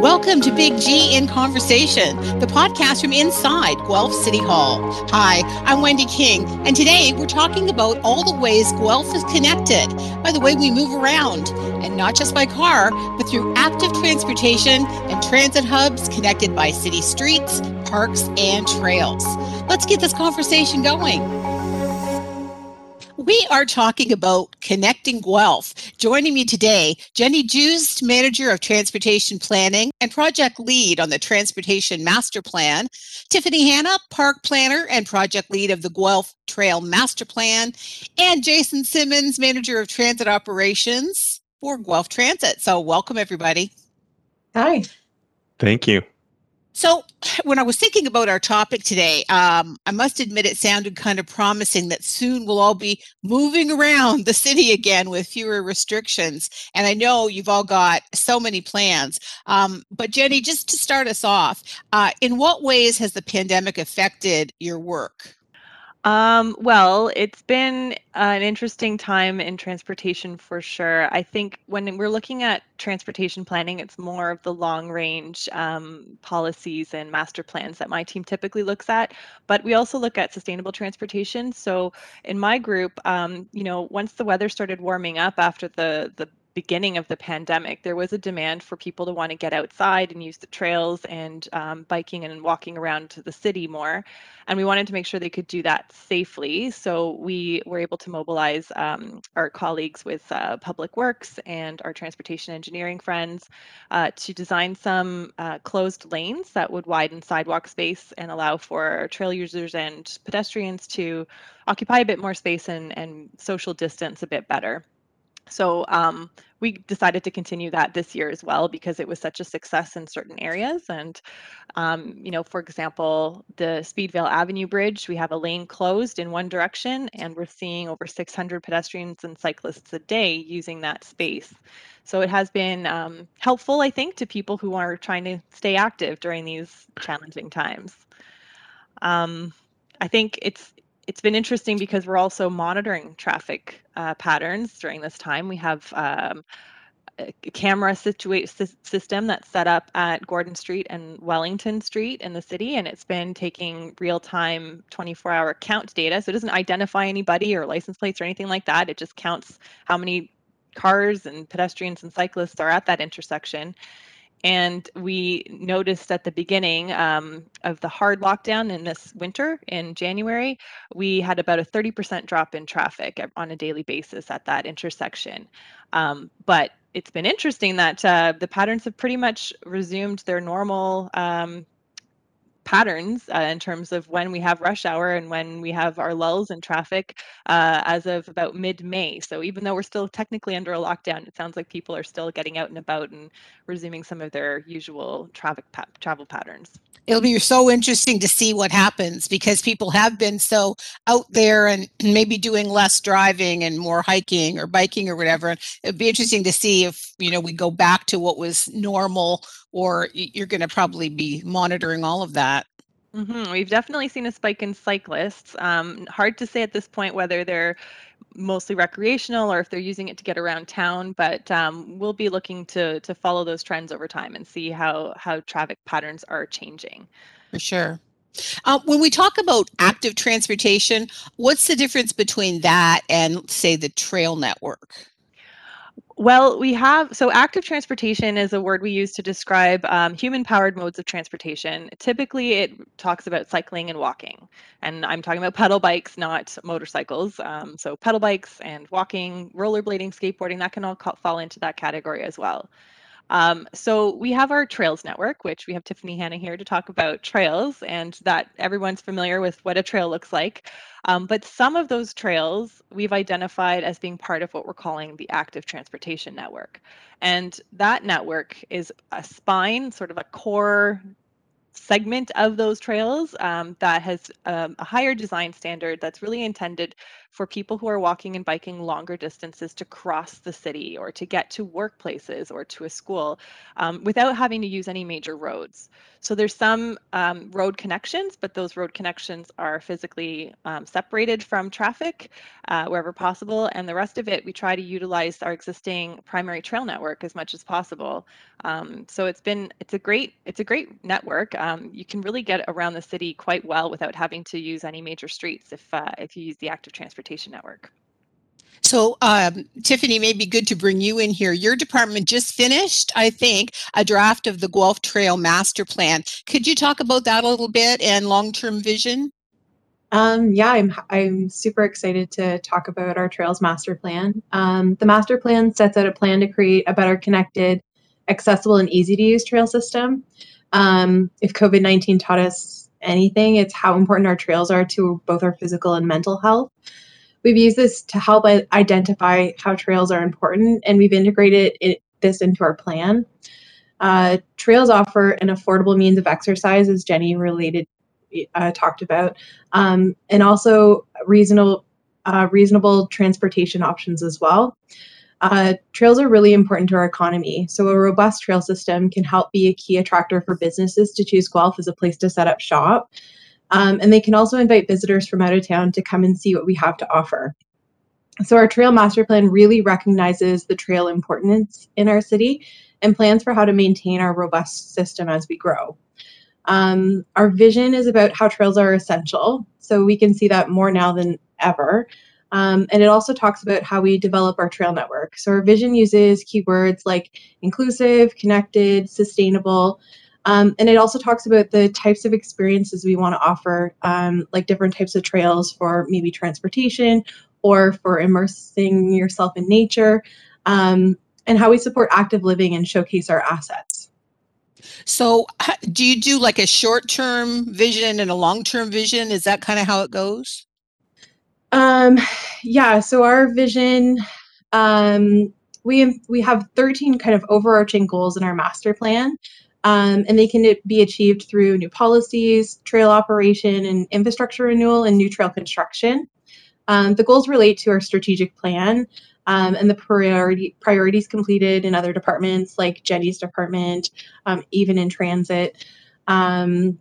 Welcome to Big G in Conversation, the podcast from inside Guelph City Hall. Hi, I'm Wendy King, and today we're talking about all the ways Guelph is connected by the way we move around, and not just by car, but through active transportation and transit hubs connected by city streets, parks, and trails. Let's get this conversation going. We are talking about connecting Guelph. Joining me today, Jenny Joost, Manager of Transportation Planning and Project Lead on the Transportation Master Plan, Tiffany Hanna, Park Planner and Project Lead of the Guelph Trail Master Plan, and Jason Simmons, Manager of Transit Operations for Guelph Transit. So, welcome everybody. Hi. Thank you. So, when I was thinking about our topic today, um, I must admit it sounded kind of promising that soon we'll all be moving around the city again with fewer restrictions. And I know you've all got so many plans. Um, but, Jenny, just to start us off, uh, in what ways has the pandemic affected your work? Um, well, it's been an interesting time in transportation for sure. I think when we're looking at transportation planning, it's more of the long range um, policies and master plans that my team typically looks at. But we also look at sustainable transportation. So in my group, um, you know, once the weather started warming up after the the beginning of the pandemic, there was a demand for people to want to get outside and use the trails and um, biking and walking around the city more. And we wanted to make sure they could do that safely. So we were able to mobilize um, our colleagues with uh, Public Works and our transportation engineering friends uh, to design some uh, closed lanes that would widen sidewalk space and allow for trail users and pedestrians to occupy a bit more space and, and social distance a bit better. So um, we decided to continue that this year as well because it was such a success in certain areas. And, um, you know, for example, the Speedvale Avenue Bridge, we have a lane closed in one direction, and we're seeing over 600 pedestrians and cyclists a day using that space. So it has been um, helpful, I think, to people who are trying to stay active during these challenging times. Um, I think it's it's been interesting because we're also monitoring traffic uh, patterns during this time. We have um, a camera system that's set up at Gordon Street and Wellington Street in the city, and it's been taking real-time 24-hour count data. So it doesn't identify anybody or license plates or anything like that. It just counts how many cars and pedestrians and cyclists are at that intersection. And we noticed at the beginning um, of the hard lockdown in this winter in January, we had about a 30% drop in traffic on a daily basis at that intersection. Um, but it's been interesting that uh, the patterns have pretty much resumed their normal um, patterns uh, in terms of when we have rush hour and when we have our lulls in traffic uh, as of about mid-May. So even though we're still technically under a lockdown, it sounds like people are still getting out and about and resuming some of their usual traffic pa- travel patterns. It'll be so interesting to see what happens because people have been so out there and maybe doing less driving and more hiking or biking or whatever. It'd be interesting to see if you know we go back to what was normal or you're going to probably be monitoring all of that. Mm-hmm. We've definitely seen a spike in cyclists. Um, hard to say at this point whether they're mostly recreational or if they're using it to get around town, but um, we'll be looking to to follow those trends over time and see how how traffic patterns are changing. For sure. Uh, when we talk about active transportation, what's the difference between that and, say, the trail network? Well, we have so active transportation is a word we use to describe um, human powered modes of transportation. Typically, it talks about cycling and walking. And I'm talking about pedal bikes, not motorcycles. Um, so, pedal bikes and walking, rollerblading, skateboarding, that can all fall into that category as well. Um, so we have our Trails Network, which we have Tiffany Hanna here to talk about trails, and that everyone's familiar with what a trail looks like. Um, but some of those trails we've identified as being part of what we're calling the active transportation network. And that network is a spine, sort of a core segment of those trails um, that has um, a higher design standard that's really intended for people who are walking and biking longer distances to cross the city or to get to workplaces or to a school um, without having to use any major roads. So there's some um, road connections, but those road connections are physically um, separated from traffic uh, wherever possible. And the rest of it, we try to utilize our existing primary trail network as much as possible. Um, so it's been, it's a great, it's a great network. Um, you can really get around the city quite well without having to use any major streets if, uh, if you use the active transportation network. So, um, Tiffany, may be good to bring you in here. Your department just finished, I think, a draft of the Guelph Trail Master Plan. Could you talk about that a little bit and long-term vision? Um, yeah, I'm I'm super excited to talk about our Trails Master Plan. Um, the Master Plan sets out a plan to create a better connected, accessible, and easy to use trail system. Um, if COVID 19 taught us anything, it's how important our trails are to both our physical and mental health. We've used this to help identify how trails are important, and we've integrated it, this into our plan. Uh, trails offer an affordable means of exercise, as Jenny related uh, talked about, um, and also reasonable uh, reasonable transportation options as well. Uh, trails are really important to our economy, so a robust trail system can help be a key attractor for businesses to choose Guelph as a place to set up shop. Um, and they can also invite visitors from out of town to come and see what we have to offer. So, our Trail Master Plan really recognizes the trail importance in our city and plans for how to maintain our robust system as we grow. Um, our vision is about how trails are essential, so we can see that more now than ever. Um, and it also talks about how we develop our trail network. So our vision uses keywords like inclusive, connected, sustainable. Um, and it also talks about the types of experiences we want to offer, um, like different types of trails for maybe transportation or for immersing yourself in nature, um, and how we support active living and showcase our assets. So, do you do like a short term vision and a long term vision? Is that kind of how it goes? Um, yeah. So our vision, um, we we have 13 kind of overarching goals in our master plan. Um, and they can be achieved through new policies, trail operation, and infrastructure renewal, and new trail construction. Um, the goals relate to our strategic plan um, and the priority priorities completed in other departments like Jenny's department, um, even in transit. Um,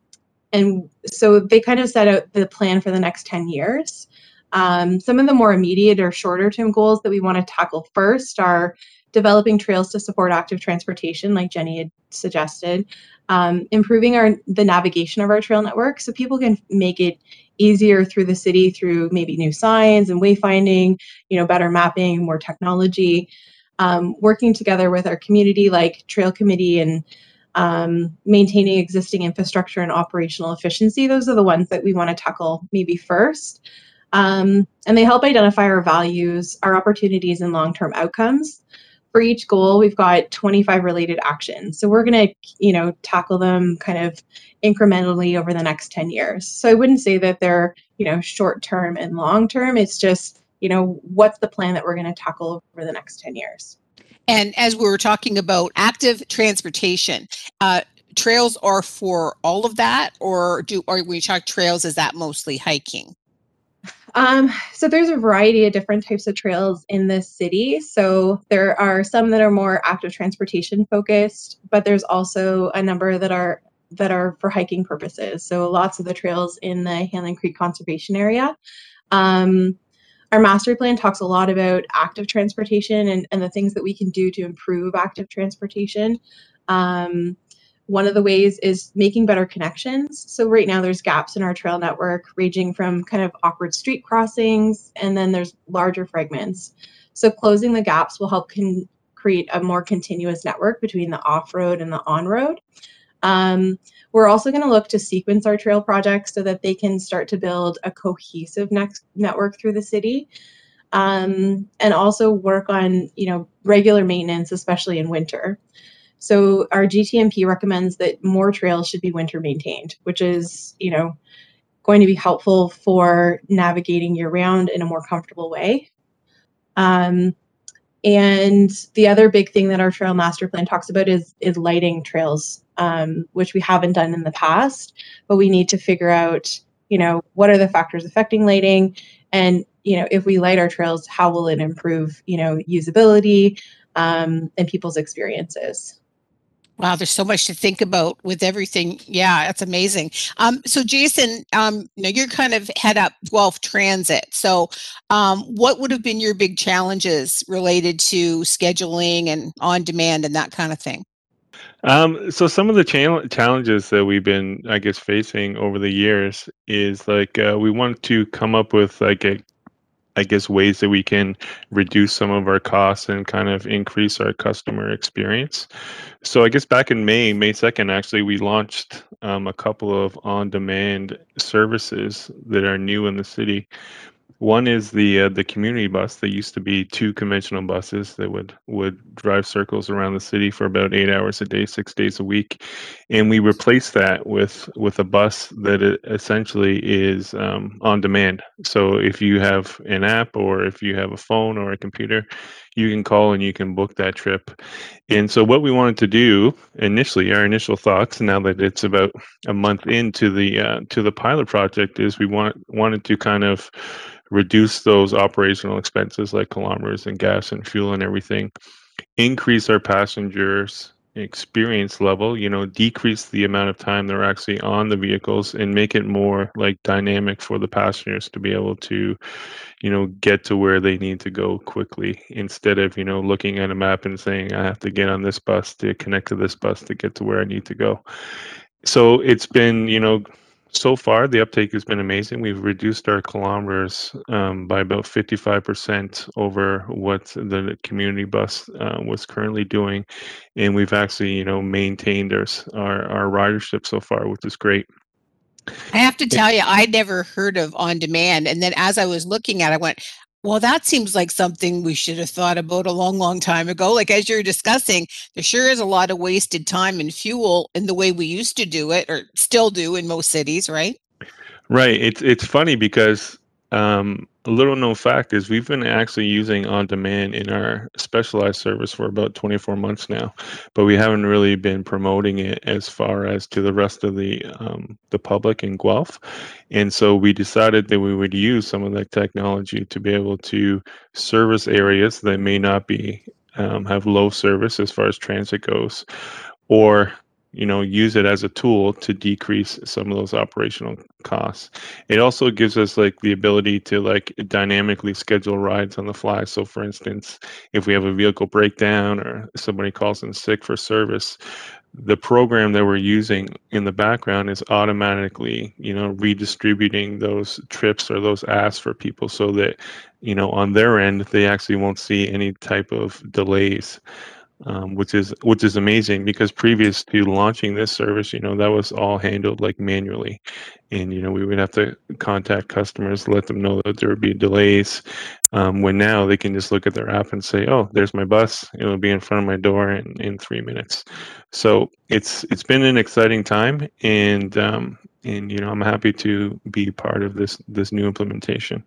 and so they kind of set out the plan for the next 10 years. Um, some of the more immediate or shorter term goals that we want to tackle first are developing trails to support active transportation, like Jenny had suggested, um, improving our the navigation of our trail network so people can make it easier through the city through maybe new signs and wayfinding, you know, better mapping, more technology, um, working together with our community like Trail Committee and um, maintaining existing infrastructure and operational efficiency. Those are the ones that we want to tackle maybe first. Um, and they help identify our values, our opportunities, and long term outcomes. For each goal, we've got 25 related actions. So we're going to, you know, tackle them kind of incrementally over the next 10 years. So I wouldn't say that they're, you know, short term and long term. It's just, you know, what's the plan that we're going to tackle over the next 10 years. And as we were talking about active transportation, uh, trails are for all of that, or do when you talk trails, is that mostly hiking? Um, so there's a variety of different types of trails in this city. So there are some that are more active transportation focused, but there's also a number that are that are for hiking purposes. So lots of the trails in the Hanlon Creek Conservation Area. Um, our master plan talks a lot about active transportation and, and the things that we can do to improve active transportation. Um, one of the ways is making better connections. So right now there's gaps in our trail network ranging from kind of awkward street crossings and then there's larger fragments. So closing the gaps will help con- create a more continuous network between the off-road and the on-road. Um, we're also going to look to sequence our trail projects so that they can start to build a cohesive next network through the city. Um, and also work on, you know, regular maintenance, especially in winter. So our GTMP recommends that more trails should be winter maintained, which is, you know, going to be helpful for navigating year round in a more comfortable way. Um, and the other big thing that our trail master plan talks about is is lighting trails, um, which we haven't done in the past, but we need to figure out, you know, what are the factors affecting lighting, and you know, if we light our trails, how will it improve, you know, usability um, and people's experiences? Wow, there's so much to think about with everything. Yeah, that's amazing. Um, so, Jason, um, you know, you're kind of head up Guelph Transit. So, um, what would have been your big challenges related to scheduling and on demand and that kind of thing? Um, so some of the chal- challenges that we've been, I guess, facing over the years is like uh, we want to come up with like a I guess ways that we can reduce some of our costs and kind of increase our customer experience. So I guess back in May, May 2nd, actually, we launched um, a couple of on-demand services that are new in the city. One is the uh, the community bus. There used to be two conventional buses that would would drive circles around the city for about eight hours a day, six days a week, and we replaced that with with a bus that essentially is um, on demand. So if you have an app or if you have a phone or a computer, you can call and you can book that trip. And so what we wanted to do initially, our initial thoughts, now that it's about a month into the uh, to the pilot project, is we want wanted to kind of reduce those operational expenses like kilometers and gas and fuel and everything, increase our passengers experience level, you know, decrease the amount of time they're actually on the vehicles and make it more like dynamic for the passengers to be able to, you know, get to where they need to go quickly instead of, you know, looking at a map and saying, I have to get on this bus to connect to this bus to get to where I need to go. So it's been, you know, so far the uptake has been amazing. We've reduced our kilometers um, by about 55% over what the community bus uh, was currently doing. And we've actually you know maintained our, our, our ridership so far which is great. I have to tell you, I'd never heard of on demand. And then as I was looking at it, I went, well, that seems like something we should have thought about a long, long time ago. Like as you're discussing, there sure is a lot of wasted time and fuel in the way we used to do it, or still do in most cities, right? Right. It's it's funny because um, a little known fact is we've been actually using on demand in our specialized service for about 24 months now, but we haven't really been promoting it as far as to the rest of the um, the public in Guelph. And so we decided that we would use some of that technology to be able to service areas that may not be um, have low service as far as transit goes, or you know use it as a tool to decrease some of those operational costs. It also gives us like the ability to like dynamically schedule rides on the fly. So for instance if we have a vehicle breakdown or somebody calls in sick for service the program that we're using in the background is automatically you know redistributing those trips or those asks for people so that you know on their end they actually won't see any type of delays um, which is which is amazing because previous to launching this service, you know, that was all handled like manually, and you know we would have to contact customers, let them know that there would be delays. Um, when now they can just look at their app and say, "Oh, there's my bus. It'll be in front of my door in, in three minutes." So it's it's been an exciting time, and um, and you know I'm happy to be part of this this new implementation.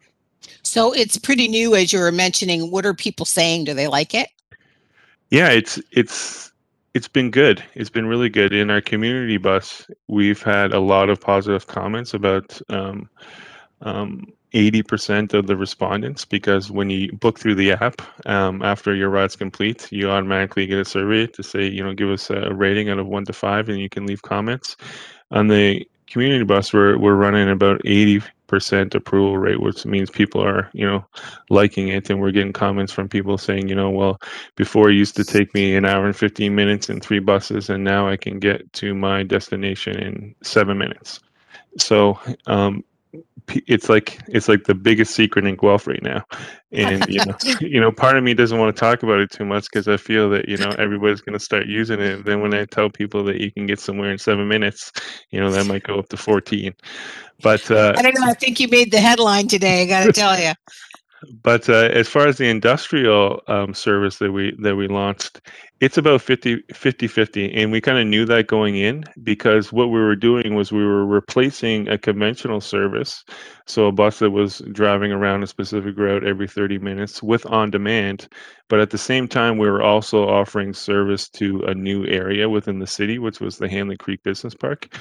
So it's pretty new, as you were mentioning. What are people saying? Do they like it? Yeah, it's it's it's been good. It's been really good. In our community bus, we've had a lot of positive comments about um, um, 80% of the respondents because when you book through the app um, after your ride's complete, you automatically get a survey to say, you know, give us a rating out of one to five, and you can leave comments. On the community bus, we're, we're running about 80 percent approval rate, which means people are, you know, liking it. And we're getting comments from people saying, you know, well, before it used to take me an hour and 15 minutes and three buses, and now I can get to my destination in seven minutes. So um, it's like it's like the biggest secret in Guelph right now, and you know, you know, part of me doesn't want to talk about it too much because I feel that you know everybody's going to start using it. Then when I tell people that you can get somewhere in seven minutes, you know, that might go up to fourteen. But uh, I don't know. I think you made the headline today. I got to tell you. But uh, as far as the industrial um, service that we that we launched, it's about 50 50 50 and we kind of knew that going in because what we were doing was we were replacing a conventional service so a bus that was driving around a specific route every 30 minutes with on demand but at the same time we were also offering service to a new area within the city which was the hanlon creek business park.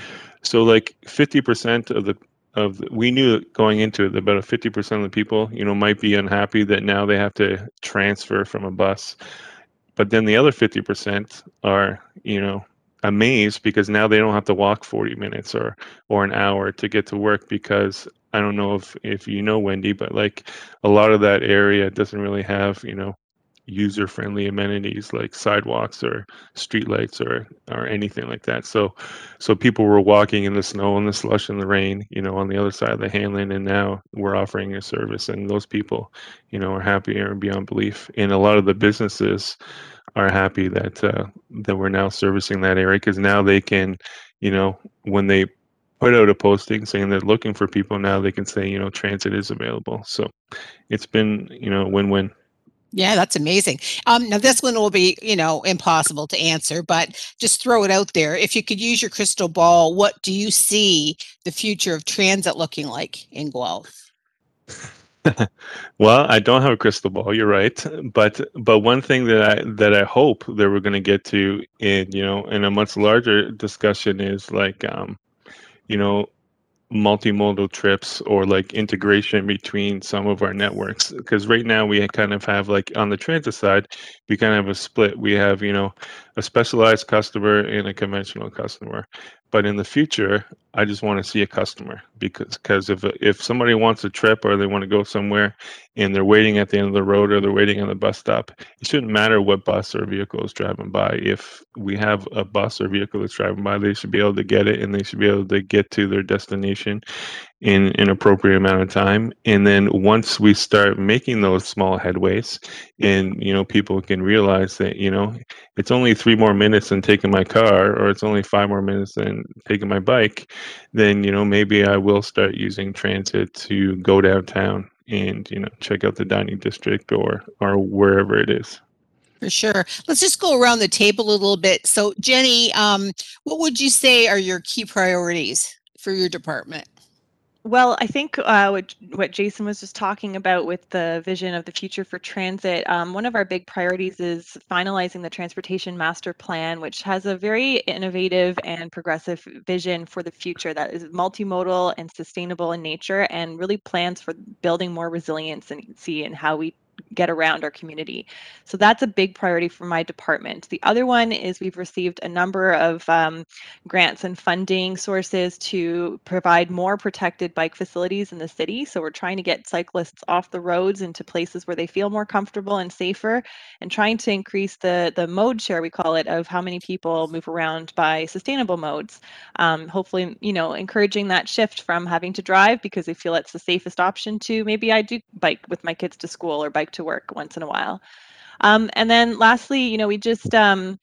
So like 50% of the of we knew going into it that about 50% of the people you know might be unhappy that now they have to transfer from a bus but then the other 50% are you know amazed because now they don't have to walk 40 minutes or or an hour to get to work because I don't know if if you know Wendy, but like a lot of that area doesn't really have you know user friendly amenities like sidewalks or streetlights or or anything like that. So so people were walking in the snow and the slush and the rain, you know, on the other side of the Hanlon, and now we're offering a service, and those people, you know, are happier beyond belief. And a lot of the businesses are happy that uh, that we're now servicing that area because now they can, you know, when they put out a posting saying they're looking for people now they can say you know transit is available so it's been you know win-win yeah, that's amazing. Um, now this one will be, you know, impossible to answer, but just throw it out there. If you could use your crystal ball, what do you see the future of transit looking like in Guelph? well, I don't have a crystal ball. You're right, but but one thing that I that I hope that we're going to get to in you know in a much larger discussion is like um, you know multimodal trips or like integration between some of our networks because right now we kind of have like on the transit side we kind of have a split. We have you know a specialized customer and a conventional customer. But in the future i just want to see a customer because because if if somebody wants a trip or they want to go somewhere and they're waiting at the end of the road or they're waiting on the bus stop it shouldn't matter what bus or vehicle is driving by. If we have a bus or vehicle that's driving by they should be able to get it and they should be able to get to their destination in an appropriate amount of time and then once we start making those small headways and you know people can realize that you know it's only three more minutes than taking my car or it's only five more minutes than taking my bike then you know maybe i will start using transit to go downtown and you know check out the dining district or or wherever it is for sure. Let's just go around the table a little bit. So, Jenny, um, what would you say are your key priorities for your department? Well, I think uh, what what Jason was just talking about with the vision of the future for transit, um, one of our big priorities is finalizing the transportation master plan, which has a very innovative and progressive vision for the future that is multimodal and sustainable in nature, and really plans for building more resilience and how we get around our community. So that's a big priority for my department. The other one is we've received a number of um, grants and funding sources to provide more protected bike facilities in the city. So we're trying to get cyclists off the roads into places where they feel more comfortable and safer and trying to increase the, the mode share, we call it, of how many people move around by sustainable modes. Um, hopefully, you know, encouraging that shift from having to drive because they feel it's the safest option to maybe I do bike with my kids to school or bike to work once in a while. Um, and then lastly, you know, we just um,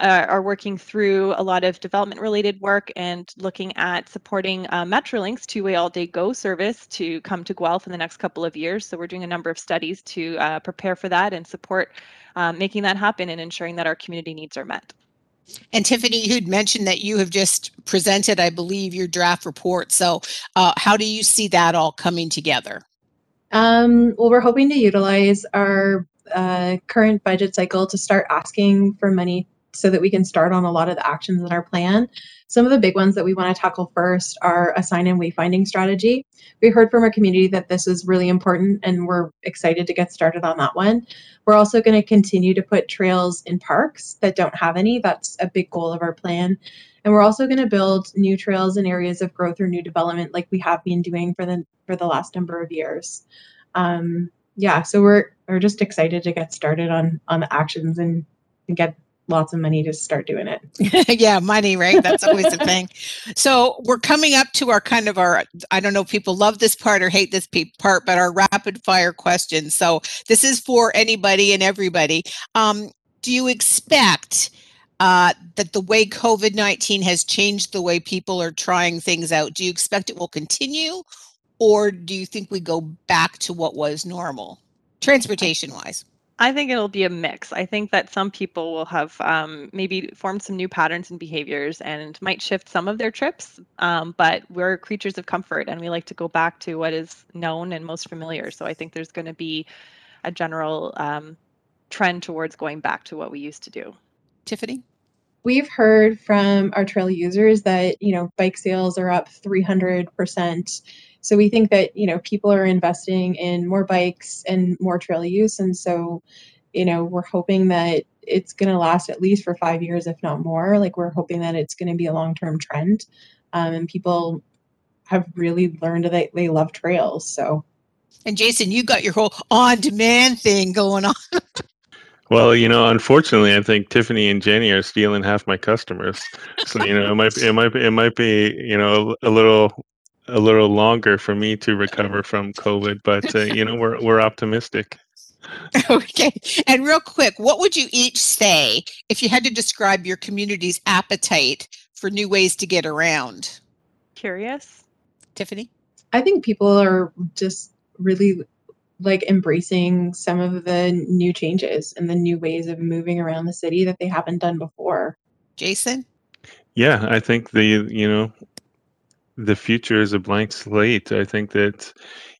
uh, are working through a lot of development related work and looking at supporting uh, Metrolinx two-way all-day go service to come to Guelph in the next couple of years. So we're doing a number of studies to uh, prepare for that and support uh, making that happen and ensuring that our community needs are met. And Tiffany, you'd mentioned that you have just presented, I believe, your draft report. So, uh, how do you see that all coming together? Um, well, we're hoping to utilize our uh, current budget cycle to start asking for money so that we can start on a lot of the actions in our plan. Some of the big ones that we want to tackle first are a sign and wayfinding strategy. We heard from our community that this is really important and we're excited to get started on that one. We're also going to continue to put trails in parks that don't have any. That's a big goal of our plan. And we're also going to build new trails in areas of growth or new development like we have been doing for the for the last number of years. Um, yeah, so we're we're just excited to get started on on the actions and, and get lots of money to start doing it. yeah, money, right? That's always the thing. So we're coming up to our kind of our, I don't know if people love this part or hate this part, but our rapid fire questions. So this is for anybody and everybody. Um, do you expect uh, that the way COVID 19 has changed the way people are trying things out, do you expect it will continue? Or do you think we go back to what was normal, transportation wise? I think it'll be a mix. I think that some people will have um, maybe formed some new patterns and behaviors and might shift some of their trips. Um, but we're creatures of comfort and we like to go back to what is known and most familiar. So I think there's going to be a general um, trend towards going back to what we used to do. Tiffany? we've heard from our trail users that you know bike sales are up 300% so we think that you know people are investing in more bikes and more trail use. And so you know we're hoping that it's going to last at least for five years if not more. Like we're hoping that it's going to be a long-term trend. Um, and people have really learned that they love trails. So and jason you got your whole on demand thing going on Well, you know, unfortunately, I think Tiffany and Jenny are stealing half my customers. So you know, it might it might be, it might be you know a little a little longer for me to recover from COVID, but uh, you know we're we're optimistic. Okay, and real quick, what would you each say if you had to describe your community's appetite for new ways to get around? Curious, Tiffany. I think people are just really like embracing some of the new changes and the new ways of moving around the city that they haven't done before. Jason? Yeah, I think the you know the future is a blank slate. I think that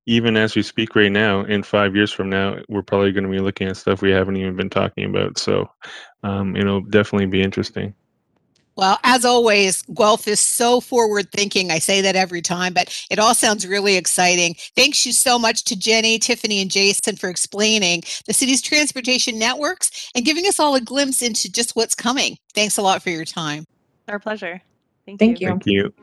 even as we speak right now, in five years from now, we're probably going to be looking at stuff we haven't even been talking about. So, um, it'll definitely be interesting. Well, as always, Guelph is so forward thinking. I say that every time, but it all sounds really exciting. Thanks you so much to Jenny, Tiffany, and Jason for explaining the city's transportation networks and giving us all a glimpse into just what's coming. Thanks a lot for your time. Our pleasure. Thank, Thank you. you. Thank you.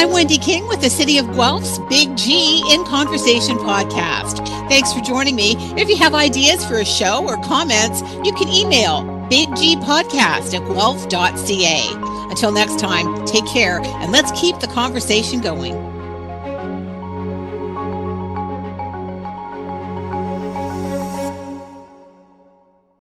I'm Wendy King with the City of Guelph's Big G in Conversation podcast. Thanks for joining me. If you have ideas for a show or comments, you can email biggpodcast at guelph.ca. Until next time, take care and let's keep the conversation going.